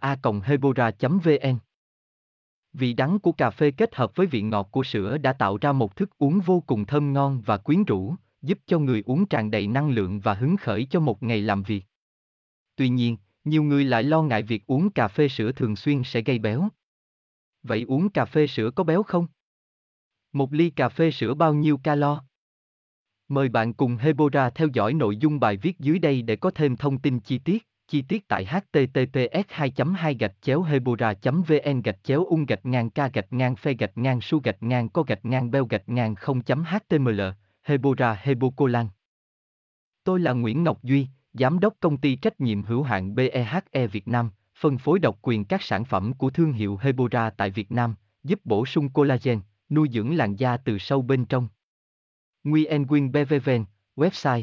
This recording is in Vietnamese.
a hebora vn Vị đắng của cà phê kết hợp với vị ngọt của sữa đã tạo ra một thức uống vô cùng thơm ngon và quyến rũ, giúp cho người uống tràn đầy năng lượng và hứng khởi cho một ngày làm việc. Tuy nhiên, nhiều người lại lo ngại việc uống cà phê sữa thường xuyên sẽ gây béo. Vậy uống cà phê sữa có béo không? Một ly cà phê sữa bao nhiêu calo? Mời bạn cùng Hebora theo dõi nội dung bài viết dưới đây để có thêm thông tin chi tiết chi tiết tại https 2 2 gạch chéo hebora vn gạch chéo ung gạch ngang k gạch ngang phe gạch ngang su gạch ngang co gạch ngang beo gạch ngang 0 html hebora hebocolan. Tôi là nguyễn ngọc duy, giám đốc công ty trách nhiệm hữu hạn behe việt nam, phân phối độc quyền các sản phẩm của thương hiệu hebora tại việt nam, giúp bổ sung collagen, nuôi dưỡng làn da từ sâu bên trong. Nguyen quyên bvvn website